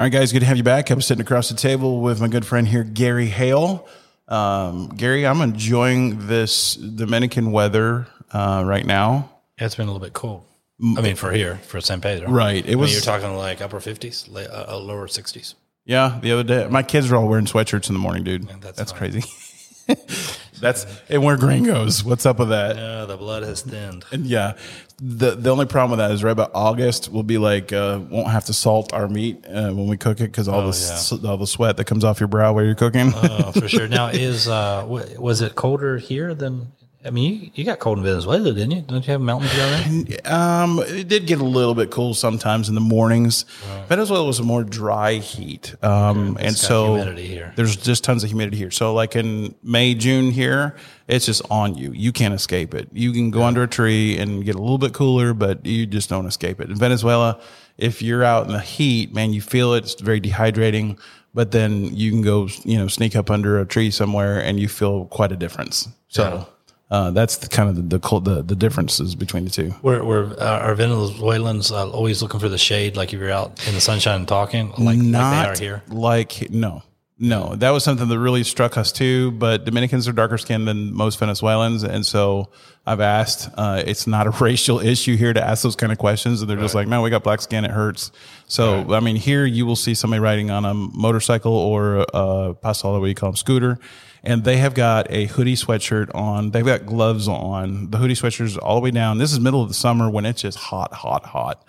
All right, guys, good to have you back. I'm sitting across the table with my good friend here, Gary Hale. Um, Gary, I'm enjoying this Dominican weather uh, right now. Yeah, it's been a little bit cold. I mean, for here, for San Pedro. Right. It I mean, was, you're talking like upper 50s, la- uh, uh, lower 60s. yeah, the other day. My kids are all wearing sweatshirts in the morning, dude. that's That's, crazy. That's, and we're gringos. What's up with that? Yeah, the blood has thinned. And yeah, the the only problem with that is right about August we'll be like uh, won't have to salt our meat uh, when we cook it because all the s all the sweat that comes off your brow while you're cooking. Oh, for sure. Now, is uh, wa- was it colder here than? I mean, you, you got cold in Venezuela, didn't you? Don't you have mountains down there? um, it did get a little bit cool sometimes in the mornings. Venezuela was a more dry heat, um, and so here. there's just tons of humidity here. So like in May, June here, it's just on you. You can't escape it. You can go under a tree and get a little bit cooler, but you just don't escape it. In Venezuela, if you're out in the heat, man, you feel it. It's very dehydrating. But then you can go, you know, sneak up under a tree somewhere, and you feel quite a difference. So uh, that's the kind of the, the the the differences between the two. Were, were uh, are Venezuelans uh, always looking for the shade, like if you're out in the sunshine talking, like, not like they are here? like no no that was something that really struck us too but dominicans are darker skinned than most venezuelans and so i've asked uh, it's not a racial issue here to ask those kind of questions and they're just like no we got black skin it hurts so i mean here you will see somebody riding on a motorcycle or a pasola what you call them scooter and they have got a hoodie sweatshirt on they've got gloves on the hoodie sweatshirts all the way down this is middle of the summer when it's just hot hot hot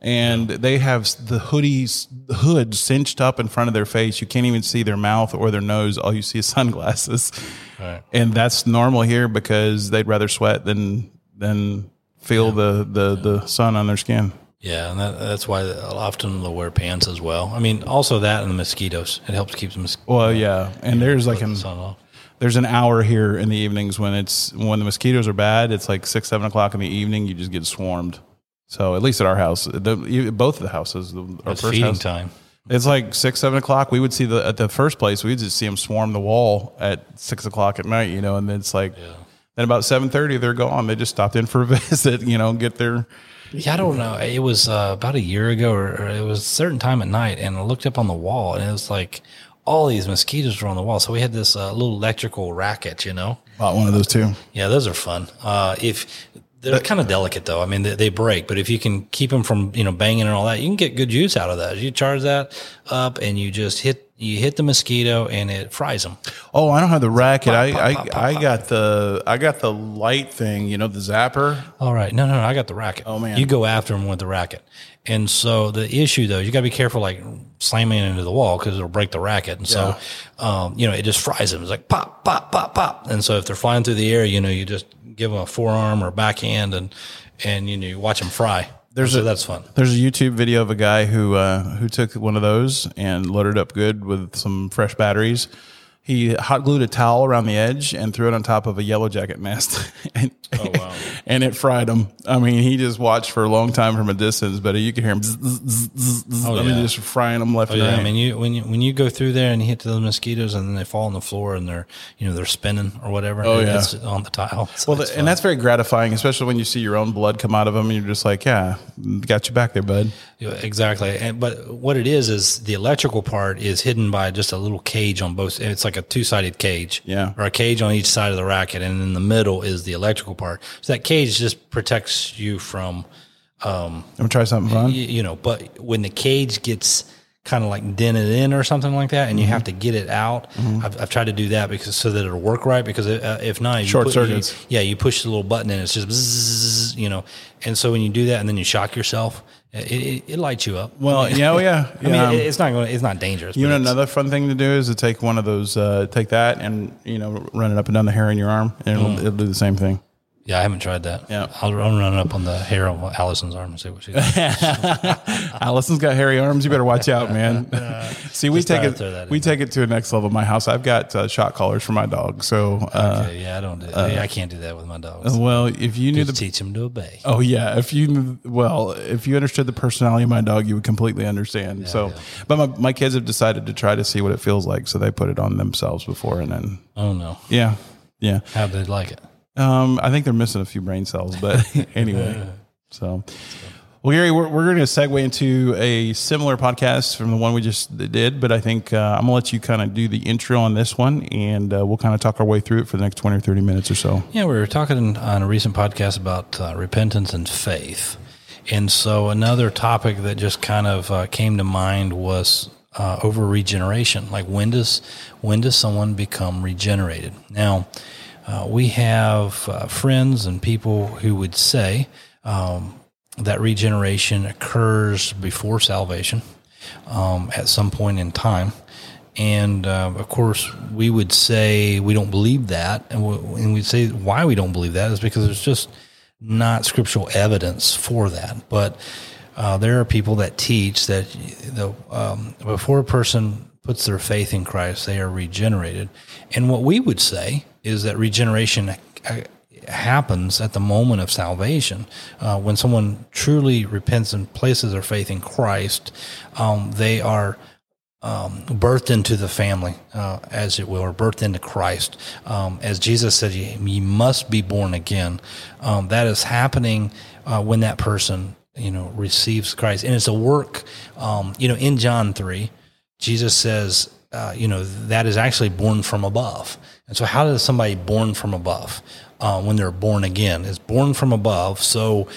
and they have the hoodies the hood cinched up in front of their face. You can't even see their mouth or their nose. All you see is sunglasses, Right. and that's normal here because they'd rather sweat than than feel the, the the sun on their skin. Yeah, and that, that's why often they'll wear pants as well. I mean, also that and the mosquitoes. It helps keep the mos- Well, yeah, and there's like an off. there's an hour here in the evenings when it's when the mosquitoes are bad. It's like six seven o'clock in the evening. You just get swarmed. So at least at our house, the, both of the houses, the, our It's first feeding house, time. It's like six, seven o'clock. We would see the at the first place. We'd just see them swarm the wall at six o'clock at night. You know, and then it's like, then about seven thirty, they're gone. They just stopped in for a visit. You know, get their Yeah, I don't know. It was uh, about a year ago, or, or it was a certain time at night, and I looked up on the wall, and it was like all these mosquitoes were on the wall. So we had this uh, little electrical racket, you know. bought one of those too. Yeah, those are fun. Uh, if they're kind of delicate though, I mean they, they break, but if you can keep them from you know banging and all that, you can get good use out of that. You charge that up, and you just hit you hit the mosquito, and it fries them. Oh, I don't have the racket. I pop, I, pop, pop, I pop. got the I got the light thing. You know, the zapper. All right. No, no, no. I got the racket. Oh, man. You go after them with the racket. And so the issue though, you got to be careful, like slamming it into the wall because it'll break the racket. And so, um, you know, it just fries them. It's like pop, pop, pop, pop. And so if they're flying through the air, you know, you just give them a forearm or a backhand and, and, you know, you watch them fry. There's so that's fun. There's a YouTube video of a guy who uh, who took one of those and loaded up good with some fresh batteries. He hot glued a towel around the edge and threw it on top of a yellow jacket nest, and, oh, and it fried him. I mean, he just watched for a long time from a distance, but you could hear him. Zzz, zzz, zzz, zzz. Oh, I mean, yeah. just frying them left oh, and Yeah, right. I mean, you when you when you go through there and you hit those mosquitoes and then they fall on the floor and they're you know they're spinning or whatever. Oh, yeah. on the tile. So well, it's and that's very gratifying, especially when you see your own blood come out of them, and you're just like, "Yeah, got you back there, bud." Yeah, exactly. And, but what it is is the electrical part is hidden by just a little cage on both. It's like a two sided cage, Yeah. or a cage on each side of the racket, and in the middle is the electrical part. So that cage just protects you from, I'm gonna try something fun. you, you know. But when the cage gets kind of like dented in or something like that, and you Mm-hmm. have to get it out. I've, I've tried to do that because so that it'll work right. Because uh, if not, you Short put- you- circuits. yeah, you push the little button and it's just bzzz, you know. And so when you do that and then you shock yourself, it, it, it lights you up. Well, yeah, oh, yeah. I mean, yeah. um, it's not going. It's not dangerous. You know, another fun thing to do is to take one of those, uh, take that and you know, run it up and down the hair in your arm, and it'll, it'll do the same thing. Yeah, I haven't tried that. Yeah. I'll, I'll run up on the hair on Allison's arm and see what she does. Allison's got hairy arms. You better watch out, man. See, we take it. We take it to a next level. My house. I've got uh, shot collars for my dog. So, uh, Okay, yeah, I don't do. yeah, I can't do that with my dogs. well, if you knew Just the. teach them to obey. Oh yeah, if you well, if you understood the personality of my dog, you would completely understand. so, but my, my kids have decided to try to see what it feels like, so they put it on themselves before, and then Oh no, yeah, yeah. how they like it? Um, I think they're missing a few brain cells, but anyway. So, Well, Gary, we're, we're going to segue into a similar podcast from the one we just did, but I think uh, I'm going to let you kind of do the intro on this one, and uh, we'll kind of talk our way through it for the next 20 or 30 minutes or so. Yeah, we were talking on a recent podcast about uh, repentance and faith. And so another topic that just kind of uh, came to mind was uh, over regeneration. Like when does when does someone become regenerated? Now, uh, we have friends and people who would say, um, that regeneration occurs before salvation um, at some point in time. And uh, of course, we would say we don't believe that. And, we, and we'd say why we don't believe that is because there's just not scriptural evidence for that. But uh, there are people that teach that the, um, before a person puts their faith in Christ, they are regenerated. And what we would say is that regeneration uh, happens at the moment of salvation. Uh, when someone truly repents and places their faith in Christ, um, they are um, birthed into the family, uh, as it or birthed into Christ. Um, as Jesus said, you, you, must be born again. Um, that is happening uh, when that person, you know, receives Christ, and it's a work. Um, you know, in John three, Jesus says, uh, you know, that is actually born from above. And so, how does somebody born from above? uh, when they're born again. is born from above. So,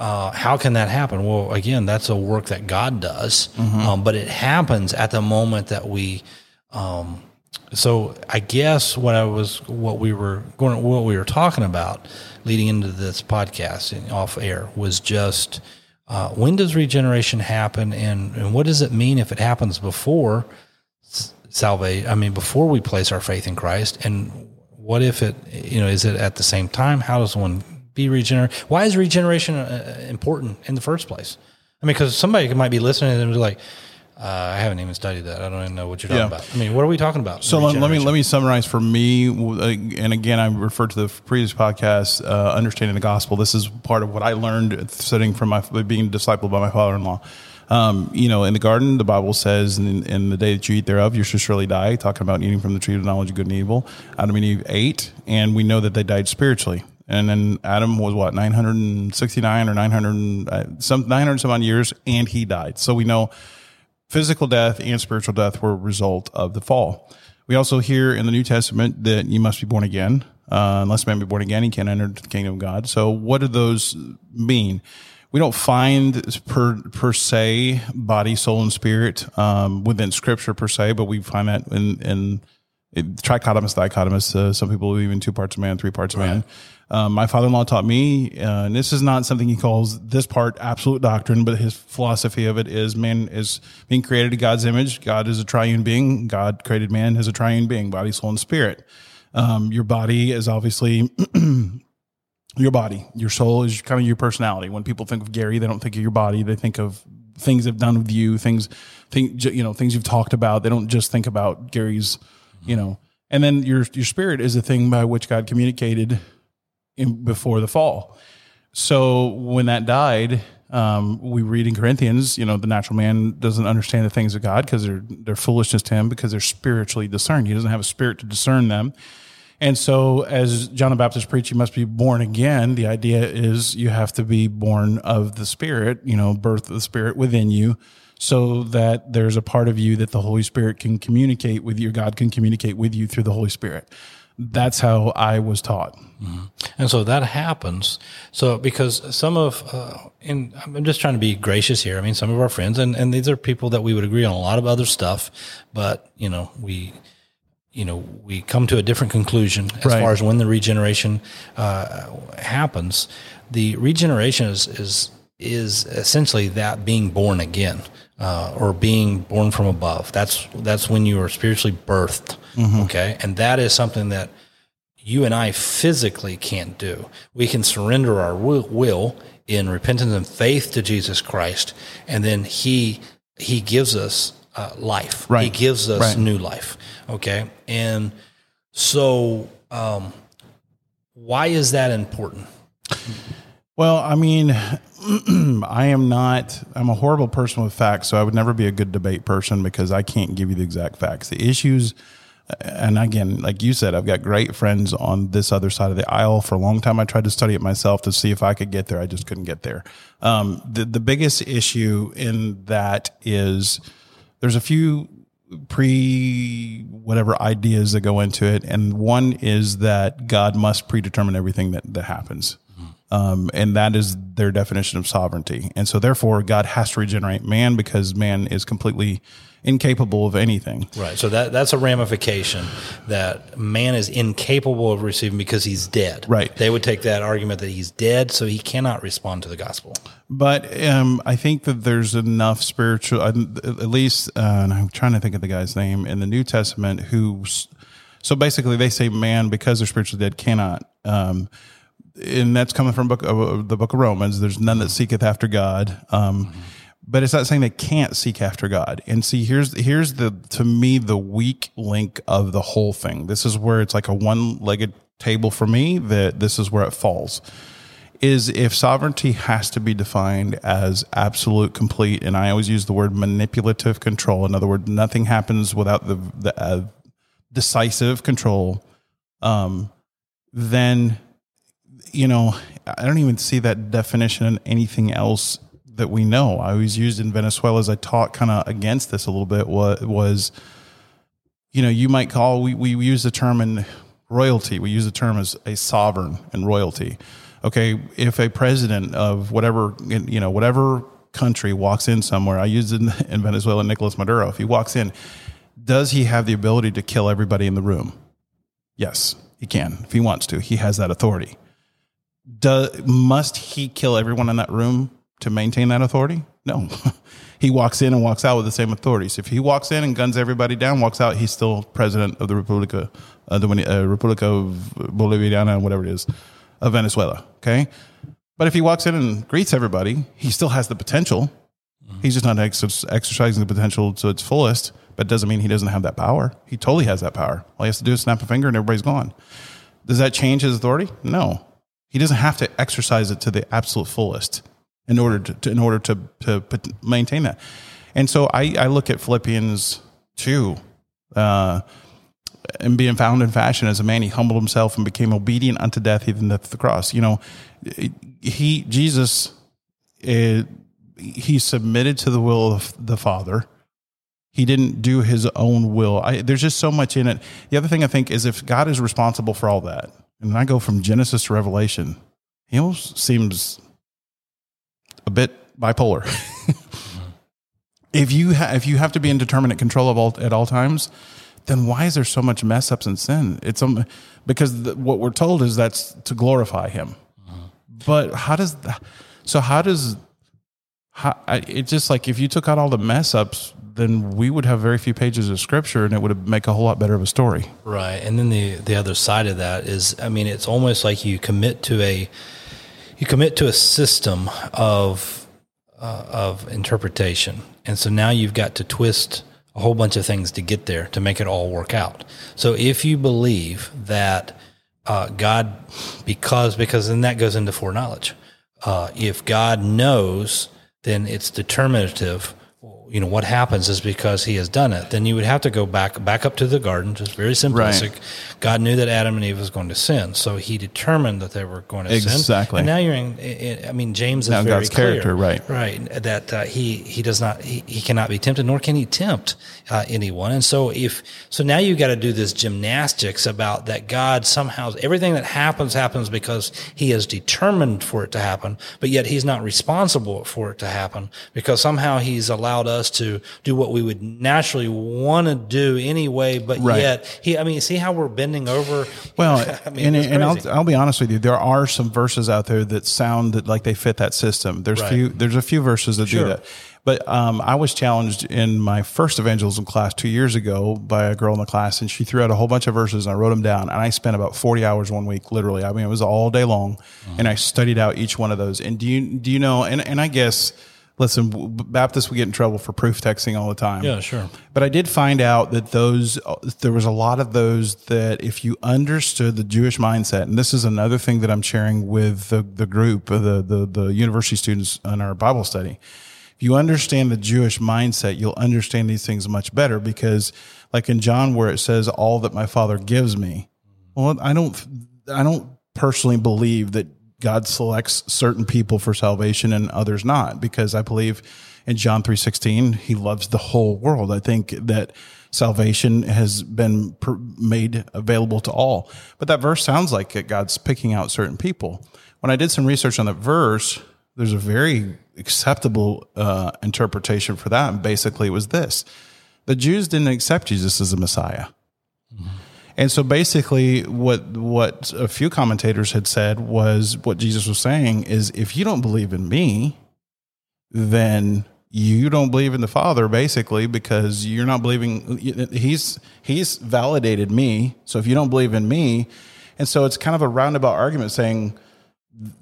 uh, how can that happen? Well, again, that's a work that God does, mm-hmm. um, but it happens at the moment that we. Um, so I guess what I was, what we were going, what we were talking about, leading into this podcast off air, was just uh, when does regeneration happen, and and what does it mean if it happens before salvation? I mean, before we place our faith in Christ, and what if it, you know, is it at the same time? How does one be regenerated? Why is regeneration uh, important in the first place? I mean, because somebody might be listening and be like, uh, I haven't even studied that. I don't even know what you're talking yeah. about. I mean, what are we talking about? So let, me let me summarize for me. And again, I referred to the previous podcast, uh, understanding the gospel. This is part of what I learned studying from my being discipled by my father-in-law. Um, you know, in the garden, the Bible says, in, in, the day that you eat thereof, you shall surely die, talking about eating from the tree of knowledge of good and evil. Adam and Eve ate, and we know that they died spiritually. And then Adam was what, 969 or 900, uh, some 900 some odd years, and he died. So we know physical death and spiritual death were a result of the fall. We also hear in the New Testament that you must be born again. Uh, unless man be born again, he can't enter the kingdom of God. So what do those mean? We don't find per per se body, soul, and spirit um, within Scripture per se, but we find that in in trichotomous, dichotomous. Uh, some people believe in two parts of man, three parts right. of man. Um, my father-in-law taught me, uh, and this is not something he calls this part absolute doctrine, but his philosophy of it is man is being created in God's image. God is a triune being. God created man as a triune being, body, soul, and spirit. Um, your body is obviously your body. Your soul is kind of your personality. When people think of Gary, they don't think of your body. They think of things they've done with you, things, think, you know, things you've talked about. They don't just think about Gary's, you know. And then your your spirit is the thing by which God communicated in, before the fall. So when that died, um, we read in Corinthians, you know, the natural man doesn't understand the things of God because they're they're foolishness to him because they're spiritually discerned. He doesn't have a spirit to discern them. And so, as John the Baptist preached, you must be born again. The idea is you have to be born of the Spirit, you know, birth of the Spirit within you, so that there's a part of you that the Holy Spirit can communicate with you, God can communicate with you through the Holy Spirit. That's how I was taught. Mm-hmm. And so that happens. So, because some of, uh, and I'm just trying to be gracious here. I mean, some of our friends, and, and these are people that we would agree on a lot of other stuff, but, you know, we, you know, we come to a different conclusion as right. far as when the regeneration uh, happens. The regeneration is, is is essentially that being born again uh, or being born from above. That's that's when you are spiritually birthed. Mm-hmm. Okay, and that is something that you and I physically can't do. We can surrender our will in repentance and faith to Jesus Christ, and then He He gives us uh, life. Right. He gives us right. new life. Okay. And so, um, why is that important? Well, I mean, I am not, I'm a horrible person with facts, so I would never be a good debate person because I can't give you the exact facts. The issues and again, like you said, I've got great friends on this other side of the aisle. For a long time, I tried to study it myself to see if I could get there. I just couldn't get there. Um, the the biggest issue in that is there's a few pre whatever ideas that go into it, and one is that God must predetermine everything that that happens. Um, and that is their definition of sovereignty. And so, therefore, God has to regenerate man because man is completely incapable of anything. Right. So that that's a ramification that man is incapable of receiving because he's dead. Right. They would take that argument that he's dead, so he cannot respond to the gospel. But um, I think that there's enough spiritual, uh, at least, uh, and I'm trying to think of the guy's name in the New Testament who. So basically, they say man because they're spiritually dead cannot. Um, and that's coming from book, uh, the book of Romans. There's none that seeketh after God. Um, mm-hmm but it's not saying they can't seek after God. And see, here's here's the to me the weak link of the whole thing. This is where it's like a one-legged table for me. That this is where it falls. Is if sovereignty has to be defined as absolute, complete, and I always use the word manipulative control. In other words, nothing happens without the the uh, decisive control. Um, then you know I don't even see that definition in anything else that we know. I was used in Venezuela as I taught kind of against this a little bit was, was, you know, you might call, we, we use the term in royalty. We use the term as a sovereign and royalty. Okay. If a president of whatever, you know, whatever country walks in somewhere, I used in, in Venezuela, Nicolas Maduro, if he walks in, does he have the ability to kill everybody in the room? Yes, he can. If he wants to, he has that authority. Do, must he kill everyone in that room? to maintain that authority? No. he walks in and walks out with the same authorities. If he walks in and guns everybody down, walks out, he's still president of the Republica, uh, the uh, Republica Bolivariana, whatever it is, of Venezuela. Okay. But if he walks in and greets everybody, he still has the potential. Mm-hmm. He's just not ex- exercising the potential to its fullest, but it doesn't mean he doesn't have that power. He totally has that power. All he has to do is snap a finger and everybody's gone. Does that change his authority? No. He doesn't have to exercise it to the absolute fullest in order to, to in order to, to maintain that. And so I, I look at Philippians two, uh, and being found in fashion as a man, he humbled himself and became obedient unto death, even death of the cross. You know, he Jesus, it, he submitted to the will of the Father. He didn't do his own will. I, there's just so much in it. The other thing I think is if God is responsible for all that, and I go from Genesis to Revelation, he almost seems a bit bipolar. if you ha- if you have to be in determinate control of all at all times, then why is there so much mess ups and sin? It's um, because the, what we're told is that's to glorify Him. But how does so? How does how, I, just like if you took out all the mess ups, then we would have very few pages of scripture, and it would make a whole lot better of a story. Right, and then the the other side of that is, I mean, it's almost like you commit to a you commit to a system of uh, of interpretation, and so now you've got to twist a whole bunch of things to get there to make it all work out. So if you believe that uh, God, because because then that goes into foreknowledge. Uh, if God knows, then it's determinative you know what happens is because he has done it then you would have to go back back up to the garden just very simplistic right. god knew that adam and eve was going to sin so he determined that they were going to exactly. sin exactly and now you're in i mean james is now very God's clear, character right right that uh, he he does not he, he cannot be tempted nor can he tempt uh, anyone and so if so now you've got to do this gymnastics about that god somehow everything that happens happens because he has determined for it to happen but yet he's not responsible for it to happen because somehow he's allowed us us to do what we would naturally want to do anyway, but right. yet he, I mean, see how we're bending over. Well, I mean, and, and I'll, I'll be honest with you, there are some verses out there that sound that like they fit that system. There's right. few, there's a few verses that sure. do that. But um, I was challenged in my first evangelism class two years ago by a girl in the class, and she threw out a whole bunch of verses, and I wrote them down. And I spent about forty hours one week, literally. I mean, it was all day long, mm-hmm. and I studied out each one of those. And do you do you know? And and I guess listen, Baptists, we get in trouble for proof texting all the time. Yeah, sure. But I did find out that those, uh, there was a lot of those that if you understood the Jewish mindset, and this is another thing that I'm sharing with the, the group, uh, the, the, the university students in our Bible study. if you understand the Jewish mindset, you'll understand these things much better because like in John where it says all that my father gives me. Well, I don't I don't personally believe that God selects certain people for salvation and others not because I believe in John 3:16 he loves the whole world. I think that salvation has been made available to all. But that verse sounds like God's picking out certain people. When I did some research on that verse, there's a very acceptable uh, interpretation for that. And basically, it was this the Jews didn't accept Jesus as a Messiah. Mm-hmm. And so basically what what a few commentators had said was what Jesus was saying is if you don't believe in me, then you don't believe in the Father basically because you're not believing he's he's validated me. So if you don't believe in me, and so it's kind of a roundabout argument saying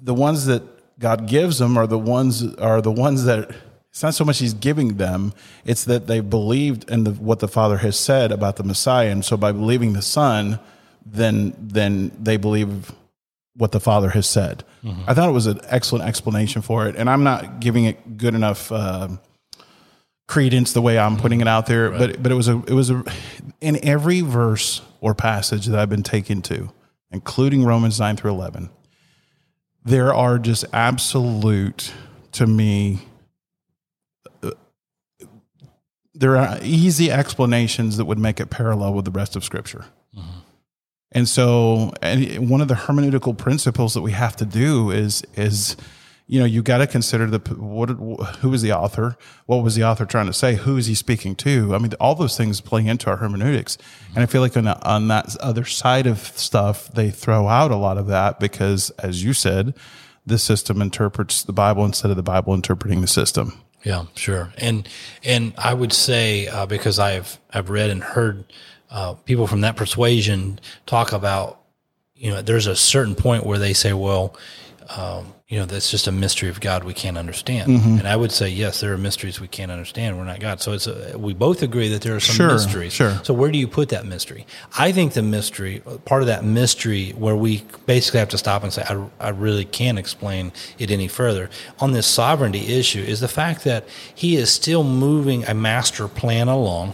the ones that God gives them are the ones are the ones that it's not so much he's giving them it's that they believed in the, what the father has said about the messiah and so by believing the son then then they believe what the father has said mm-hmm. i thought it was an excellent explanation for it and i'm not giving it good enough uh, credence the way i'm mm-hmm. putting it out there right. but but it was a it was a in every verse or passage that i've been taken to including romans 9 through 11 there are just absolute to me uh, there are easy explanations that would make it parallel with the rest of scripture mm-hmm. and so and one of the hermeneutical principles that we have to do is is you know, you got to consider the what who is the author, what was the author trying to say, who is he speaking to? I mean, all those things play into our hermeneutics, mm-hmm. and I feel like on, the, on that other side of stuff, they throw out a lot of that because, as you said, the system interprets the Bible instead of the Bible interpreting the system. Yeah, sure, and and I would say uh, because I've I've read and heard uh, people from that persuasion talk about, you know, there's a certain point where they say, well. Um, you know, that's just a mystery of God we can't understand. Mm-hmm. And I would say, yes, there are mysteries we can't understand. We're not God. So it's a, we both agree that there are some sure, mysteries. Sure. So where do you put that mystery? I think the mystery, part of that mystery where we basically have to stop and say, I, I really can't explain it any further on this sovereignty issue is the fact that he is still moving a master plan along.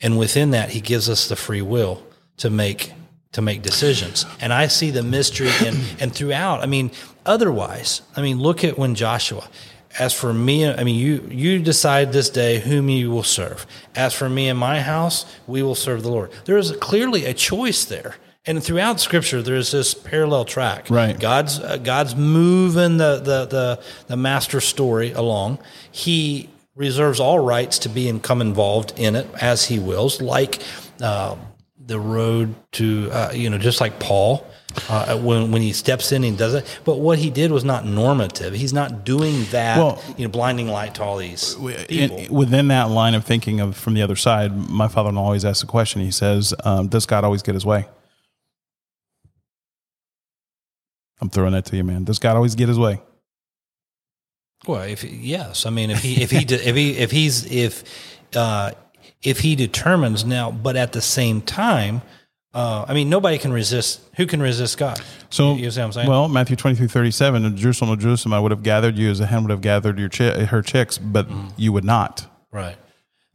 And within that, he gives us the free will to make to make decisions. And I see the mystery and, and throughout, I mean, otherwise, I mean, look at when Joshua, as for me, I mean, you, you decide this day whom you will serve. As for me and my house, we will serve the Lord. There is clearly a choice there. And throughout Scripture, there's this parallel track. Right. God's uh, God's moving the, the the the master story along. He reserves all rights to be and come involved in it as He wills, like uh, the road to uh, you know just like Paul uh, when when he steps in and does it. But what he did was not normative. He's not doing that. Well, you know, blinding light to all these people. In, within that line of thinking of from the other side, my father-in-law always asks the question. He says, um, "Does God always get His way?" I'm throwing that to you, man. Does God always get His way? Well, if yes, I mean if he if he if he if he's if uh, if he determines now, but at the same time, uh, I mean, nobody can resist. Who can resist God? So, you, see what I'm saying? Well, Matthew 23, 37, in Jerusalem, Jerusalem, I would have gathered you as a hen would have gathered your chi- her chicks, but mm. you would not. Right.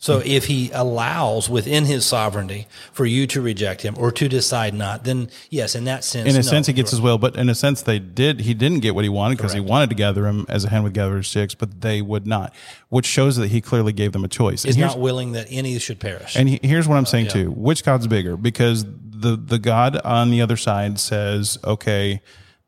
So if he allows within his sovereignty for you to reject him or to decide not, then yes, in that sense, in a no, sense, he gets his will. But in a sense, they did. He didn't get what he wanted because he wanted to gather him as a hen would gather his chicks, but they would not, which shows that he clearly gave them a choice. Is not willing that any should perish. And he, here's what I'm saying uh, yeah. too: which God's bigger? Because the the God on the other side says, okay,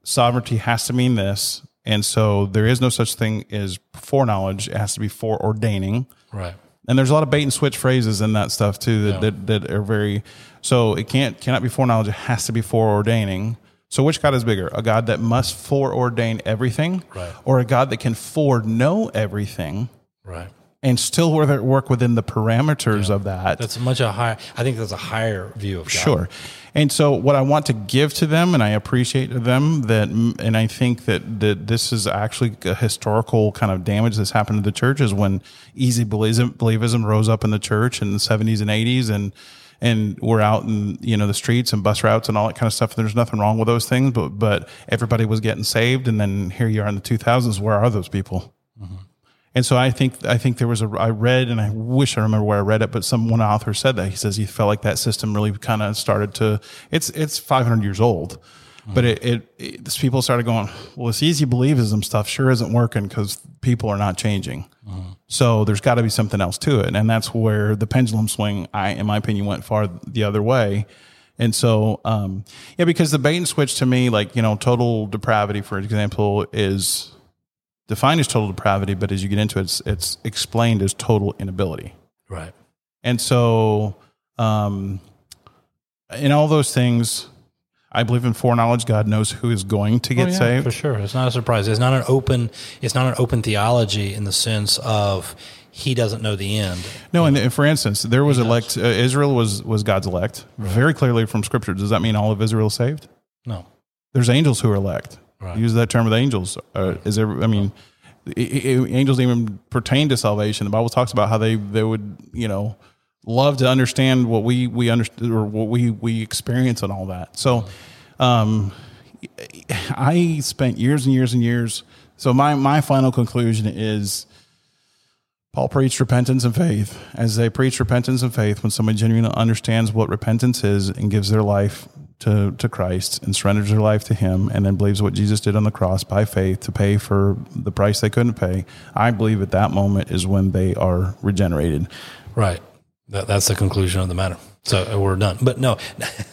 sovereignty has to mean this, and so there is no such thing as foreknowledge; it has to be foreordaining. Right. And there's a lot of bait and switch phrases in that stuff too that, yeah. that, that, are very so it can't cannot be foreknowledge. It has to be foreordaining. So which god is bigger? A god that must foreordain everything right. or a god that can foreknow everything? Right and still work within the parameters yeah. of that. That's much a high. I think that's a higher view of God. Sure. And so, what I want to give to them, and I appreciate them that, and I think that that this is actually a historical kind of damage that's happened to the church is when easy believism rose up in the church in the seventies and eighties, and and we're out in you know the streets and bus routes and all that kind of stuff. And there's nothing wrong with those things, but but everybody was getting saved, and then here you are in the 2000s. Where are those people? Mm-hmm And so I think I think there was a I read and I wish I remember where I read it, but some one author said that he says he felt like that system really kind of started to it's it's 500 years old, but it, it, it people started going well this easy believism stuff sure isn't working because people are not changing. So there's got to be something else to it, and that's where the pendulum swing, I in my opinion, went far the other way. And so, um, yeah, because the bait and switch to me, like you know, total depravity, for example, is defined as total depravity, but as you get into it, it's, it's explained as total inability. Right. And so, um, in all those things, I believe in foreknowledge. God knows who is going to get Oh, yeah, saved. for sure. It's not a surprise. It's not an open. It's not an open theology in the sense of he doesn't know the end. No, and, and for instance, there was elect. Uh, Israel was was God's elect, very clearly from Scripture. Does that mean all of Israel is saved? No. There's angels who are elect. Right. Use that term with angels. Uh, is there? I mean, i- i- angels even pertain to salvation. The Bible talks about how they they would you know love to understand what we we understand or what we we experience and all that. So, um, I spent years and years and years. So my my final conclusion is. Paul preached repentance and faith. As they preach repentance and faith, when someone genuinely understands what repentance is and gives their life to, to Christ and surrenders their life to Him and then believes what Jesus did on the cross by faith to pay for the price they couldn't pay, I believe at that moment is when they are regenerated. Right. That, that's the conclusion of the matter. So uh, we're done. But no,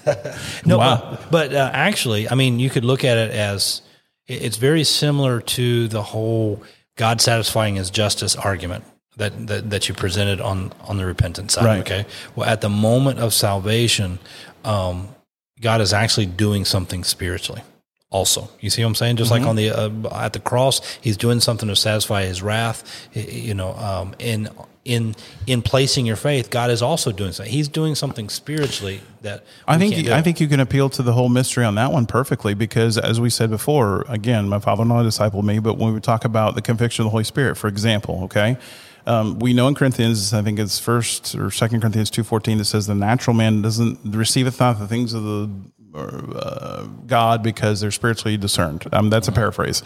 no. Wow. But, but uh, actually, I mean, you could look at it as it's very similar to the whole God satisfying His justice argument that that, that you presented on on the repentance side. Right. Okay. Well, at the moment of salvation, um, God is actually doing something spiritually. Also, you see what I'm saying? Just like on the uh, at the cross, He's doing something to satisfy His wrath. You know, um, in in in placing your faith, God is also doing something. He's doing something spiritually that I think I think you can appeal to the whole mystery on that one perfectly because, as we said before, again, my father-in-law discipled me. But when we talk about the conviction of the Holy Spirit, for example, okay, um, we know in Corinthians, I think it's First or Second Corinthians two fourteen that says the natural man doesn't receiveth not the things of the uh, God because they're spiritually discerned. Um, that's a paraphrase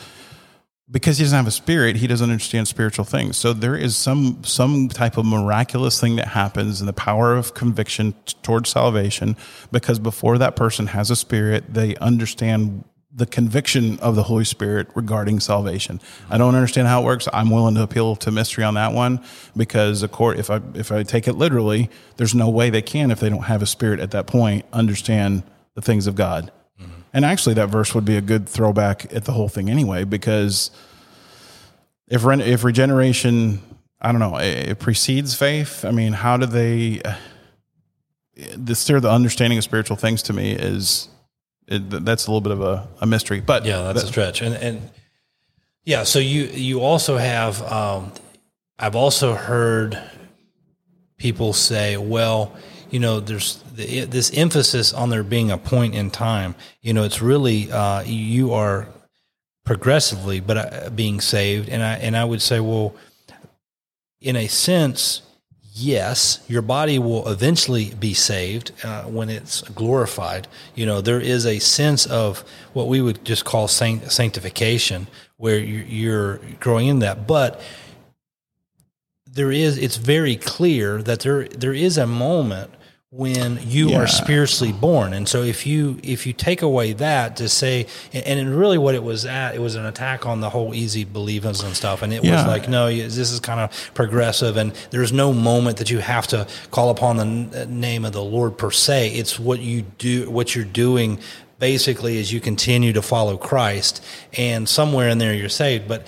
because he doesn't have a spirit, he doesn't understand spiritual things. So there is some some type of miraculous thing that happens in the power of conviction t- towards salvation because before that person has a spirit, they understand the conviction of the Holy Spirit regarding salvation. I don't understand how it works. I'm willing to appeal to mystery on that one because of course, if I if I take it literally, there's no way they can if they don't have a spirit at that point understand the things of God. Mm-hmm. And actually, that verse would be a good throwback at the whole thing anyway, because if re- if regeneration, I don't know, it, it precedes faith. I mean, how do they? Uh, the still the understanding of spiritual things to me is it, that's a little bit of a, a mystery. But Yeah, that's a stretch. And and yeah, so you you also have um, I've also heard people say, well, you know, there's the, this emphasis on there being a point in time. You know, it's really uh, you are progressively, but uh, being saved, and I and I would say, well, in a sense, yes, your body will eventually be saved uh, when it's glorified. You know, there is a sense of what we would just call sanct- sanctification, where you- you're growing in that, but there is it's very clear that there there is a moment when you Yeah. are spiritually born. And so if you if you take away that to say and, and really what it was at it was an attack on the whole easy believers and stuff. And it was like no you- this is kind of progressive and there's no moment that you have to call upon the n- name of the lord per se. It's what you do what you're doing basically as you continue to follow christ and somewhere in there you're saved. But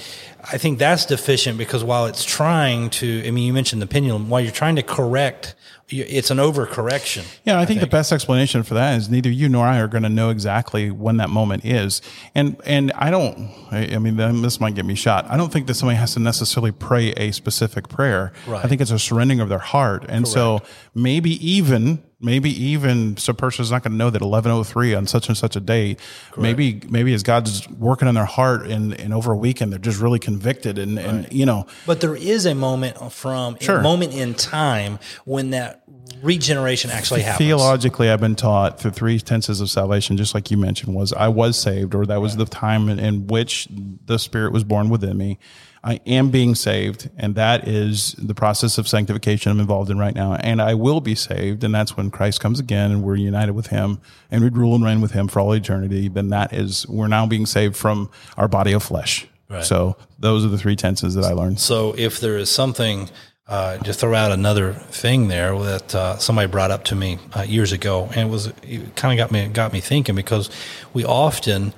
I think that's deficient because while it's trying to, I mean, you mentioned the pendulum, while you're trying to correct, it's an overcorrection. Yeah, I think, the best explanation for that is neither you nor I are going to know exactly when that moment is, and and I don't. I, I mean, this might get me shot. I don't think that somebody has to necessarily pray a specific prayer. Right. I think it's a surrendering of their heart, and so maybe even maybe even so, a person's not going to know that eleven oh three on such and such a day. Maybe maybe as God's working on their heart, and and over a weekend they're just really convicted, and and you know. But there is a moment from, Sure. a moment in time when that regeneration actually happens. Theologically, I've been taught through three tenses of salvation, just like you mentioned, was I was saved, or that was the time in, in which the Spirit was born within me. I am being saved, and that is the process of sanctification I'm involved in right now. And I will be saved, and that's when Christ comes again and we're united with Him and we rule and reign with Him for all eternity. Then that is, we're now being saved from our body of flesh. Right. So those are the three tenses that I learned. So if there is something, uh, just throw out another thing there that uh, somebody brought up to me uh, years ago, and it was kind of got me got me thinking because we often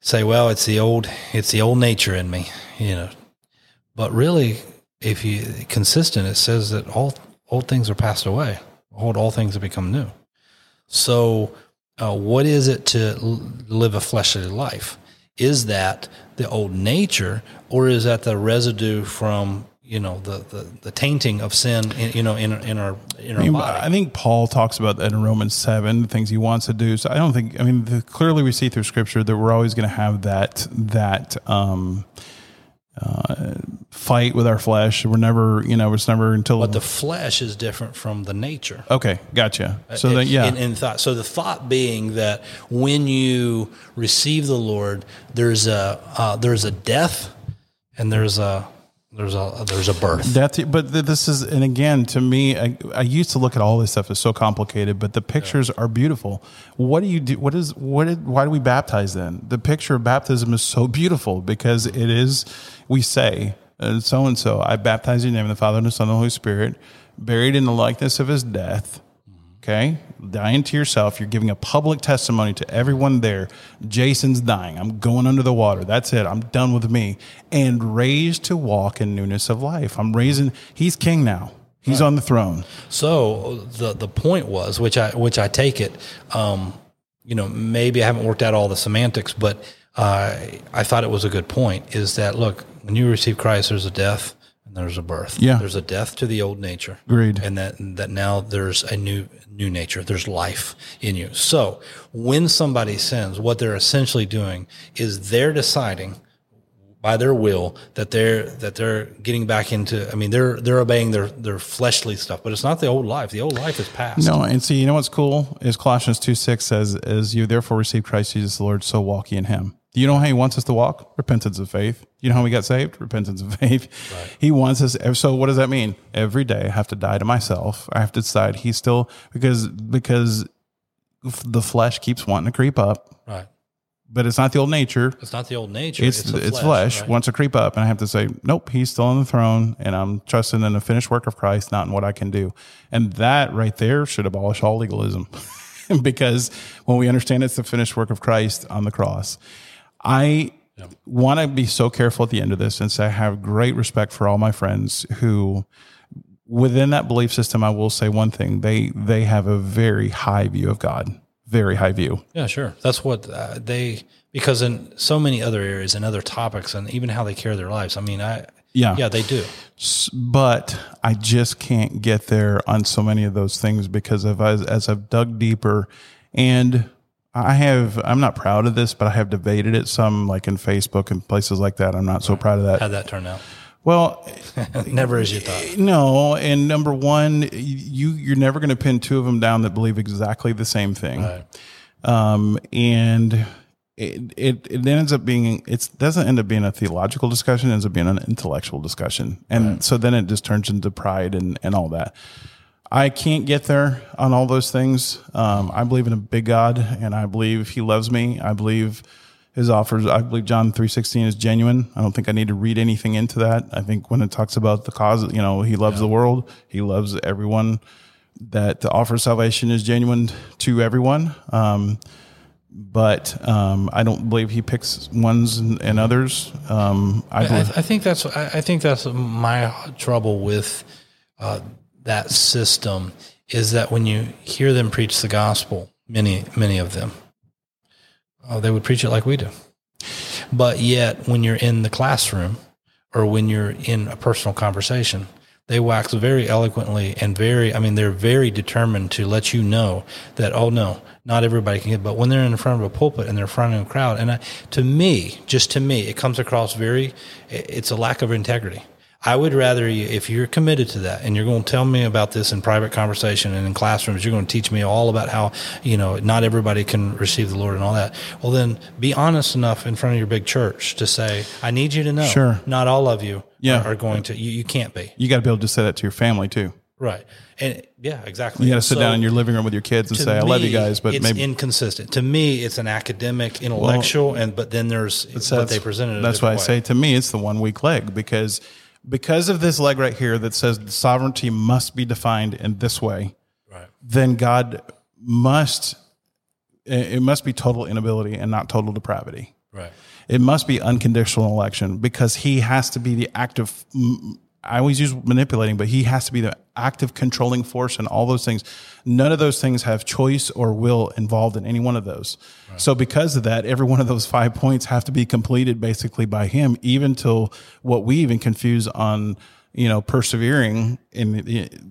say, "Well, it's the old it's the old nature in me," you know, but really, if you consistent, it says that all old things are passed away. Hold all things have become new. So, uh, what is it to l- live a fleshly life? Is that the old nature, or is that the residue from you know the the, the tainting of sin? In, you know, in in our in our I, mean, body. I think Paul talks about that in Romans 7, the things he wants to do. So I don't think, I mean, the, clearly we see through scripture that we're always going to have that, that, um, uh, fight with our flesh. We're never, you know, it's never until but the flesh is different from the nature. okay, gotcha. So then, yeah, in, in thought. So the thought being that when you receive the Lord, there's a uh, there's a death, and there's a there's a there's a birth. That's but this is, and again, to me, I, I used to look at all this stuff as so complicated, but the pictures are beautiful. What do you do? What is what? Did, why do we baptize then? The picture of baptism is so beautiful because it is. We say so and so. I baptize you in the name of the Father and the Son and the Holy Spirit, buried in the likeness of His death. Okay, dying to yourself. You're giving a public testimony to everyone there. Jason's dying. I'm going under the water. That's it. I'm done with me. And raised to walk in newness of life. I'm raising. He's king now. He's on the throne. So the the point was, which I which I take it, um, you know, maybe I haven't worked out all the semantics, but uh, I thought it was a good point. Is that look when you receive Christ, there's a death there's a birth. Yeah. there's a death to the old nature. Agreed. and that that now there's a new new nature. There's life in you. So when somebody sins, what they're essentially doing is they're deciding by their will that they're that they're getting back into I mean they're they're obeying their their fleshly stuff, but it's not the old life. The old life is past. No, and see, you know what's cool is Colossians 2 6 says, As you therefore receive Christ Jesus the Lord, so walk ye in him. Do you know how he wants us to walk? Repentance of faith. You know how we got saved? Repentance of faith. He wants us. So what does that mean? Every day I have to die to myself. I have to decide he's still because because the flesh keeps wanting to creep up, Right. but it's not the old nature. It's not the old nature. It's the it's, flesh, right? wants to creep up, and I have to say, nope, he's still on the throne, and I'm trusting in the finished work of Christ, not in what I can do. And that right there should abolish all legalism, because when we understand it's the finished work of Christ on the cross, I want to be so careful at the end of this and say I have great respect for all my friends who. Within that belief system, I will say one thing: they they have a very high view of God, very high view. Yeah, sure. That's what uh, they because in so many other areas and other topics and even how they care their lives. I mean, I Yeah. yeah, they do. But I just can't get there on so many of those things because of as, as I've dug deeper and I have I'm not proud of this, but I have debated it some like in Facebook and places like that. I'm not so proud of that. How'd that turn out? Well, Never as you thought. no, and number one, you you're never going to pin two of them down that believe exactly the same thing, Right. um, and it, it it ends up being it doesn't end up being a theological discussion, it ends up being an intellectual discussion, and so then it just turns into pride and and all that. I can't get there on all those things. Um, I believe in a big God, and I believe He loves me. I believe His offers. I believe John three sixteen is genuine. I don't think I need to read anything into that. I think when it talks about the cause, you know, He loves the world. He loves everyone. That the offer of salvation is genuine to everyone. Um, but um, I don't believe He picks ones and, and others. Um, I I, believe. I think that's I I think that's my trouble with uh, that system is that when you hear them preach the gospel, many many of them, uh, they would preach it like we do, but yet when you're in the classroom or when you're in a personal conversation, they wax very eloquently and very I mean they're very determined to let you know that oh no not everybody can get but when they're in front of a pulpit and they're in front of a crowd and I, to me just to me it comes across very it's a lack of integrity I would rather you, if you're committed to that and you're going to tell me about this in private conversation and in classrooms, you're going to teach me all about how, you know, not everybody can receive the Lord and all that. Well, then be honest enough in front of your big church to say, I need you to know, Sure. not all of you Yeah. are, are going to, you, you can't be. You got to be able to say that to your family too. Right. And yeah, exactly. You got to sit So- down in your living room with your kids and say, "I love you guys," but it's maybe inconsistent. To me, it's an academic, intellectual, and but then there's what they presented. That's why I way. say to me, it's the one weak leg because because of this leg right here that says the sovereignty must be defined in this way. Right. Then God must it it must be total inability and not total depravity. Right. It must be unconditional election because he has to be the active. I always use manipulating, but he has to be the active controlling force and all those things. None of those things have choice or will involved in any one of those. So, because of that, every one of those five points have to be completed basically by him, even till what we even confuse on, you know, persevering. And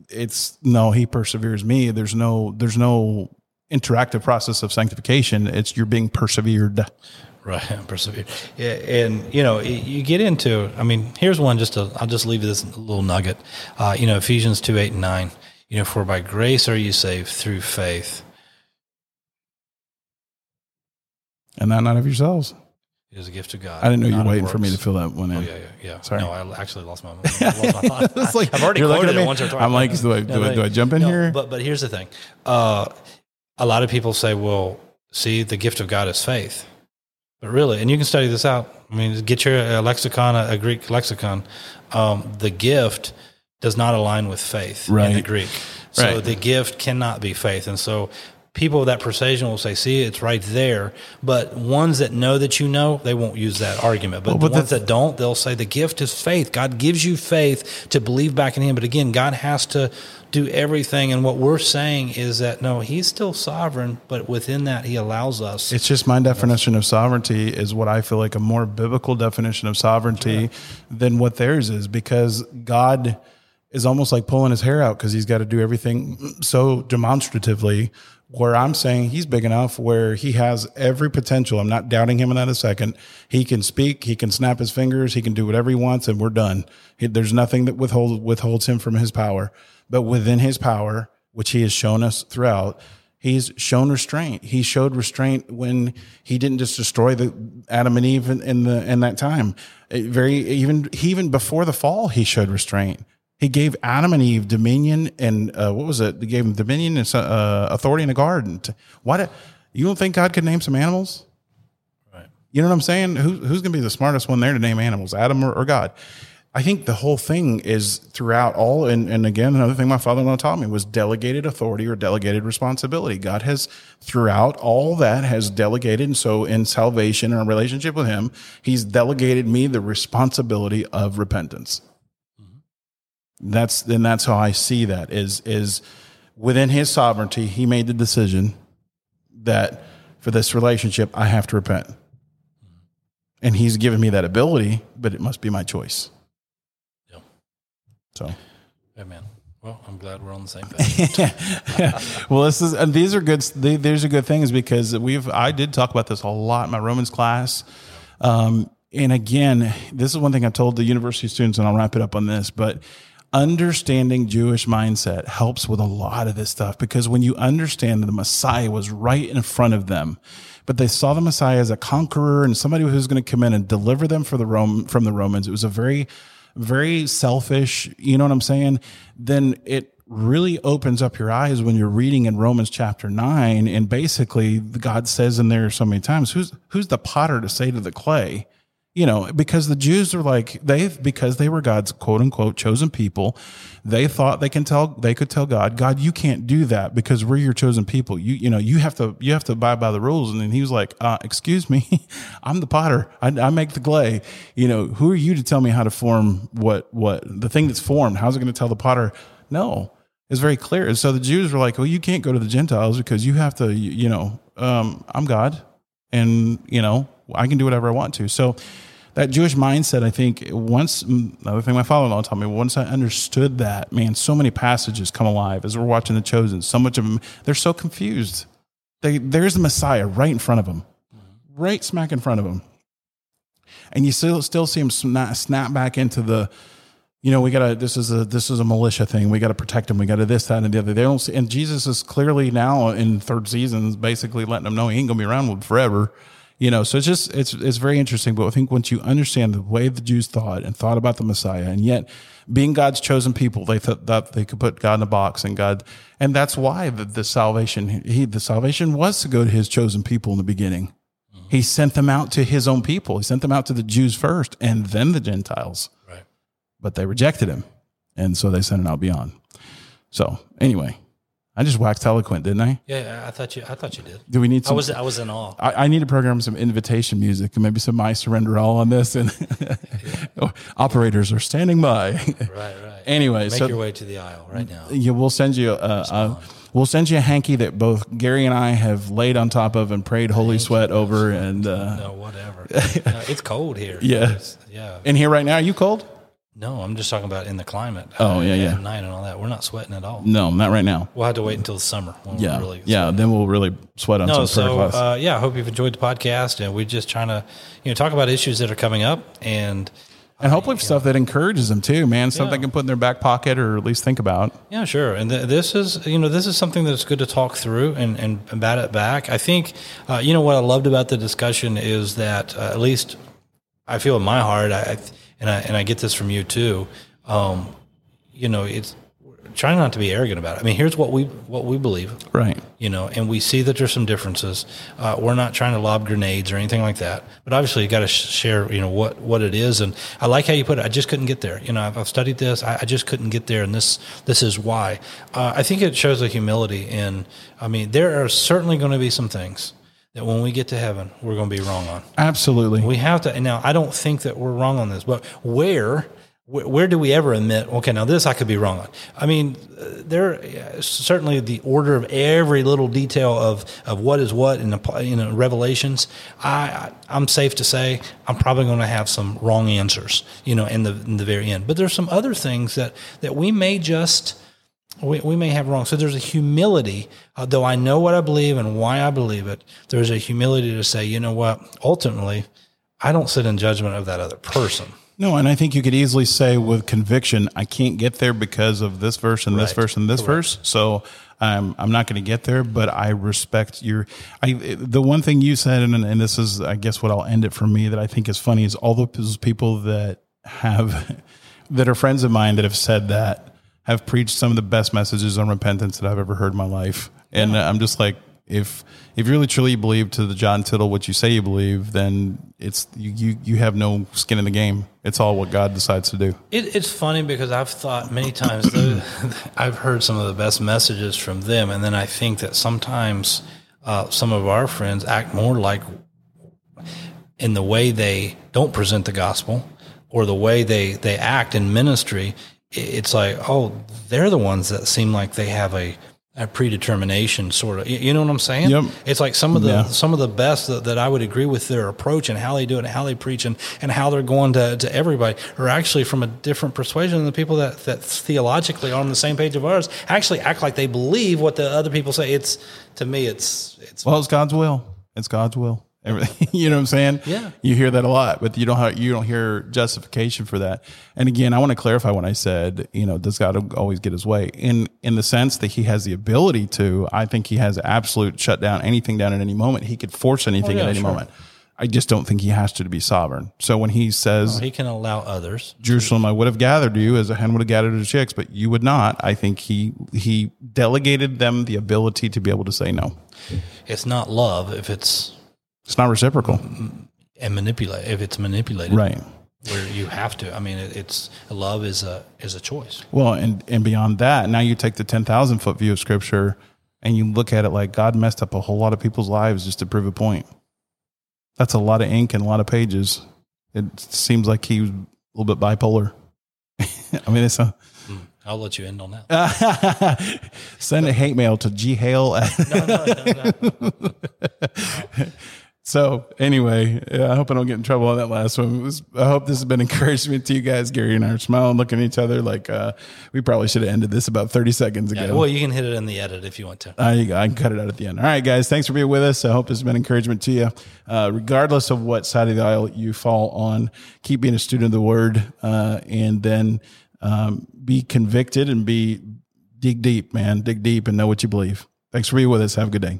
it's no, he perseveres me. There's no, there's no interactive process of sanctification. It's you're being persevered. Right, and persevere. Yeah, and you know, you get into. I mean, here's one. Just to, I'll just leave you this little nugget. Uh, you know, Ephesians two eight and nine. You know, for by grace are you saved through faith. and that not of yourselves. It is a gift of God. I didn't know you were waiting for me to fill that one in. Oh yeah, yeah, yeah. Sorry. No, I actually lost my. I lost my thought. It's like, I've already quoted it once or twice. I'm like, do I, do, I, do I jump in No, here? But but here's the thing. Uh, a lot of people say, well, see, the gift of God is faith. But really, and you can study this out. I mean, get your uh, lexicon, a, Greek lexicon. Um, the gift does not align with faith in the Greek. So Right. the gift cannot be faith. And so people of that persuasion will say, see, it's right there. But ones that know that you know, they won't use that argument. But Well, the ones that don't, they'll say the gift is faith. God gives you faith to believe back in Him. But again, God has to do everything. And what we're saying is that no, He's still sovereign, but within that, He allows us. it's just my definition of sovereignty is what I feel like a more biblical definition of sovereignty than what theirs is because God is almost like pulling his hair out because he's got to do everything so demonstratively. Where I'm saying he's big enough where he has every potential. I'm not doubting him in that a second. He can speak, he can snap his fingers, he can do whatever he wants, and we're done. He, there's nothing that withhold, withholds him from his power. But within his power, which he has shown us throughout, he's shown restraint. He showed restraint when he didn't just destroy the Adam and Eve in, in the in that time. It very even even before the fall, he showed restraint. He gave Adam and Eve dominion and uh, what was it? He gave them dominion and uh, authority in the garden. Why? Do, you don't think God could name some animals? Right. You know what I'm saying? Who, who's going to be the smartest one there to name animals, Adam or, or God? I think the whole thing is throughout all, and, and again, another thing my father-in-law taught me was delegated authority or delegated responsibility. God has throughout all that has delegated, and so in salvation and our relationship with Him, He's delegated me the responsibility of repentance. That's and that's how I see that is is within His sovereignty, He made the decision that for this relationship, I have to repent. And he's given me that ability, but it must be my choice. Yeah. So, Amen. Well, I'm glad we're on the same page. well, this is, and these are good, they, these are good things because we've, I did talk about this a lot in my Romans class. Um, and again, this is one thing I told the university students, and I'll wrap it up on this, but understanding Jewish mindset helps with a lot of this stuff because when you understand that the Messiah was right in front of them, but they saw the Messiah as a conqueror and somebody who's going to come in and deliver them for the Rome, from the Romans. It was a very, very selfish, you know what I'm saying? Then it really opens up your eyes when you're reading in Romans chapter nine. And basically God says in there so many times, who's, who's the potter to say to the clay? You know, because the Jews are like they've because they were God's quote unquote chosen people, they thought they can tell they could tell God, God, you can't do that because we're your chosen people. You you know you have to you have to abide by the rules. And then he was like, uh, excuse me, I'm the potter. I, I make the clay. You know, who are you to tell me how to form what what the thing that's formed? How's it going to tell the potter? No, it's very clear. And so the Jews were like, well, you can't go to the Gentiles because you have to. You, you know, um, I'm God, and you know I can do whatever I want to. So that Jewish mindset, I think, once mm, another thing my father-in-law told me, once I understood that, man, so many passages come alive as we're watching The Chosen. So much of them, they're so confused. They, there's the Messiah right in front of them, right smack in front of them, and you still still see him snap, snap back into the you know, we gotta. This is a this is a militia thing. We gotta protect them. We gotta this, that, and the other. They don't. See, and Jesus is clearly now in third seasons, basically letting them know he ain't gonna be around forever. You know, so it's just it's it's very interesting. But I think once you understand the way the Jews thought and thought about the Messiah, and yet being God's chosen people, they thought that they could put God in a box, and God, and that's why the, the salvation he the salvation was to go to His chosen people in the beginning. He sent them out to His own people. He sent them out to the Jews first, and then the Gentiles Right. but they rejected him. And so they sent it out beyond. So anyway, I just waxed eloquent, didn't I? Yeah, I thought you. I thought you did. Do we need I was. I was in awe. I, I need to program some invitation music and maybe some I surrender all on this. And operators are standing by. Right. Right. anyway, Make so your way to the aisle right now. yeah, we'll send you a, a we'll send you a hanky that both Gary and I have laid on top of and prayed holy sweat over. And uh, No, whatever. No, it's cold here. Yeah. It's- yeah. in here right now, are you cold? No, I'm just talking about in the climate. Oh, yeah, yeah. Night and all that. We're not sweating at all. No, not right now. We'll have to wait until the summer. When Yeah, really yeah. Then we'll really sweat on No, some so uh, yeah, I hope you've enjoyed the podcast, and we're just trying to, you know, talk about issues that are coming up, and and hopefully stuff that encourages them too, man. Stuff they can put in their back pocket or at least think about. Yeah, sure. And th- this is, you know, this is something that's good to talk through and, and, and bat it back. I think, uh, you know, what I loved about the discussion is that uh, at least I feel in my heart, I, and I, and I get this from you too. Um, you know, it's trying not to be arrogant about it. I mean, here's what we, what we believe, Right. you know, and we see that there's some differences. Uh, we're not trying to lob grenades or anything like that, but obviously you got to sh- share, you know, what, what it is. And I like how you put it. I just couldn't get there. You know, I've, I've studied this. I, I just couldn't get there. And this, this is why, uh, I think it shows a humility in, I mean, there are certainly going to be some things that when we get to heaven, we're going to be wrong on. Absolutely. We have to. And now, I don't think that we're wrong on this, but where, where, do we ever admit? Okay, now this I could be wrong on. I mean, uh, there uh, certainly the order of every little detail of of what is what in the in the Revelations. I, I I'm safe to say I'm probably going to have some wrong answers. You know, in the in the very end. But there's some other things that that we may just we, we may have wrong. So there's a humility, uh, though I know what I believe and why I believe it. There's a humility to say, you know what? Ultimately, I don't sit in judgment of that other person. No, and I think you could easily say with conviction, I can't get there because of this verse and this Right. verse and this verse. So I'm I'm not going to get there, but I respect your. I the one thing you said, and, and this is I guess what I'll end it for me that I think is funny is all those people that have that are friends of mine that have said that have preached some of the best messages on repentance that I've ever heard in my life, and I'm just like. If if you really truly believe to the John Tittle what you say you believe, then it's you, you you have no skin in the game. It's all what God decides to do. It, it's funny because I've thought many times I've heard some of the best messages from them, and then I think that sometimes uh, some of our friends act more like in the way they don't present the gospel or the way they they act in ministry. It's like, oh, they're the ones that seem like they have a a predetermination sort of you you know what i'm saying Yep. it's like some of the Yeah. some of the best that, that i would agree with their approach and how they do it and how they preach and, and how they're going to, to everybody are actually from a different persuasion than the people that, that theologically are on the same page of ours actually act like they believe what the other people say it's to me it's it's Well, it's God's will. It's God's will. Everything, you know what I'm saying? Yeah. You hear that a lot, but you don't have, you don't hear justification for that. And again, I want to clarify when I said, you know, does God always get his way? In in the sense that he has the ability to, I think he has absolute shut down anything down at any moment. He could force anything Oh, yeah, at any sure. moment. I just don't think he has to to be sovereign. So when he says, he can allow others Jerusalem, I would have gathered you as a hen would have gathered her chicks, but you would not. I think he he delegated them the ability to be able to say no. it's not love if it's It's not reciprocal, and manipulate if it's manipulated right? where you have to i mean it's love is a is a choice Well, and and beyond that, now you take the ten thousand foot view of Scripture, and you look at it like God messed up a whole lot of people's lives just to prove a point. That's a lot of ink and a lot of pages. It seems like he was a little bit bipolar. I mean, it's a hmm. i'll let you end on that send a hate mail to G Hale. So anyway, yeah, I hope I don't get in trouble on that last one. Was, I hope this has been encouragement to you guys. Gary and I are smiling, looking at each other like uh, we probably should have ended this about thirty seconds ago. well you can hit it in the edit if you want to I, I can cut it out at the end. All right, guys, thanks for being with us. I hope this has been encouragement to you. Uh, regardless of what side of the aisle you fall on, keep being a student of the word, uh, and then um, be convicted and be dig deep, man, dig deep and know what you believe. Thanks for being with us. Have a good day.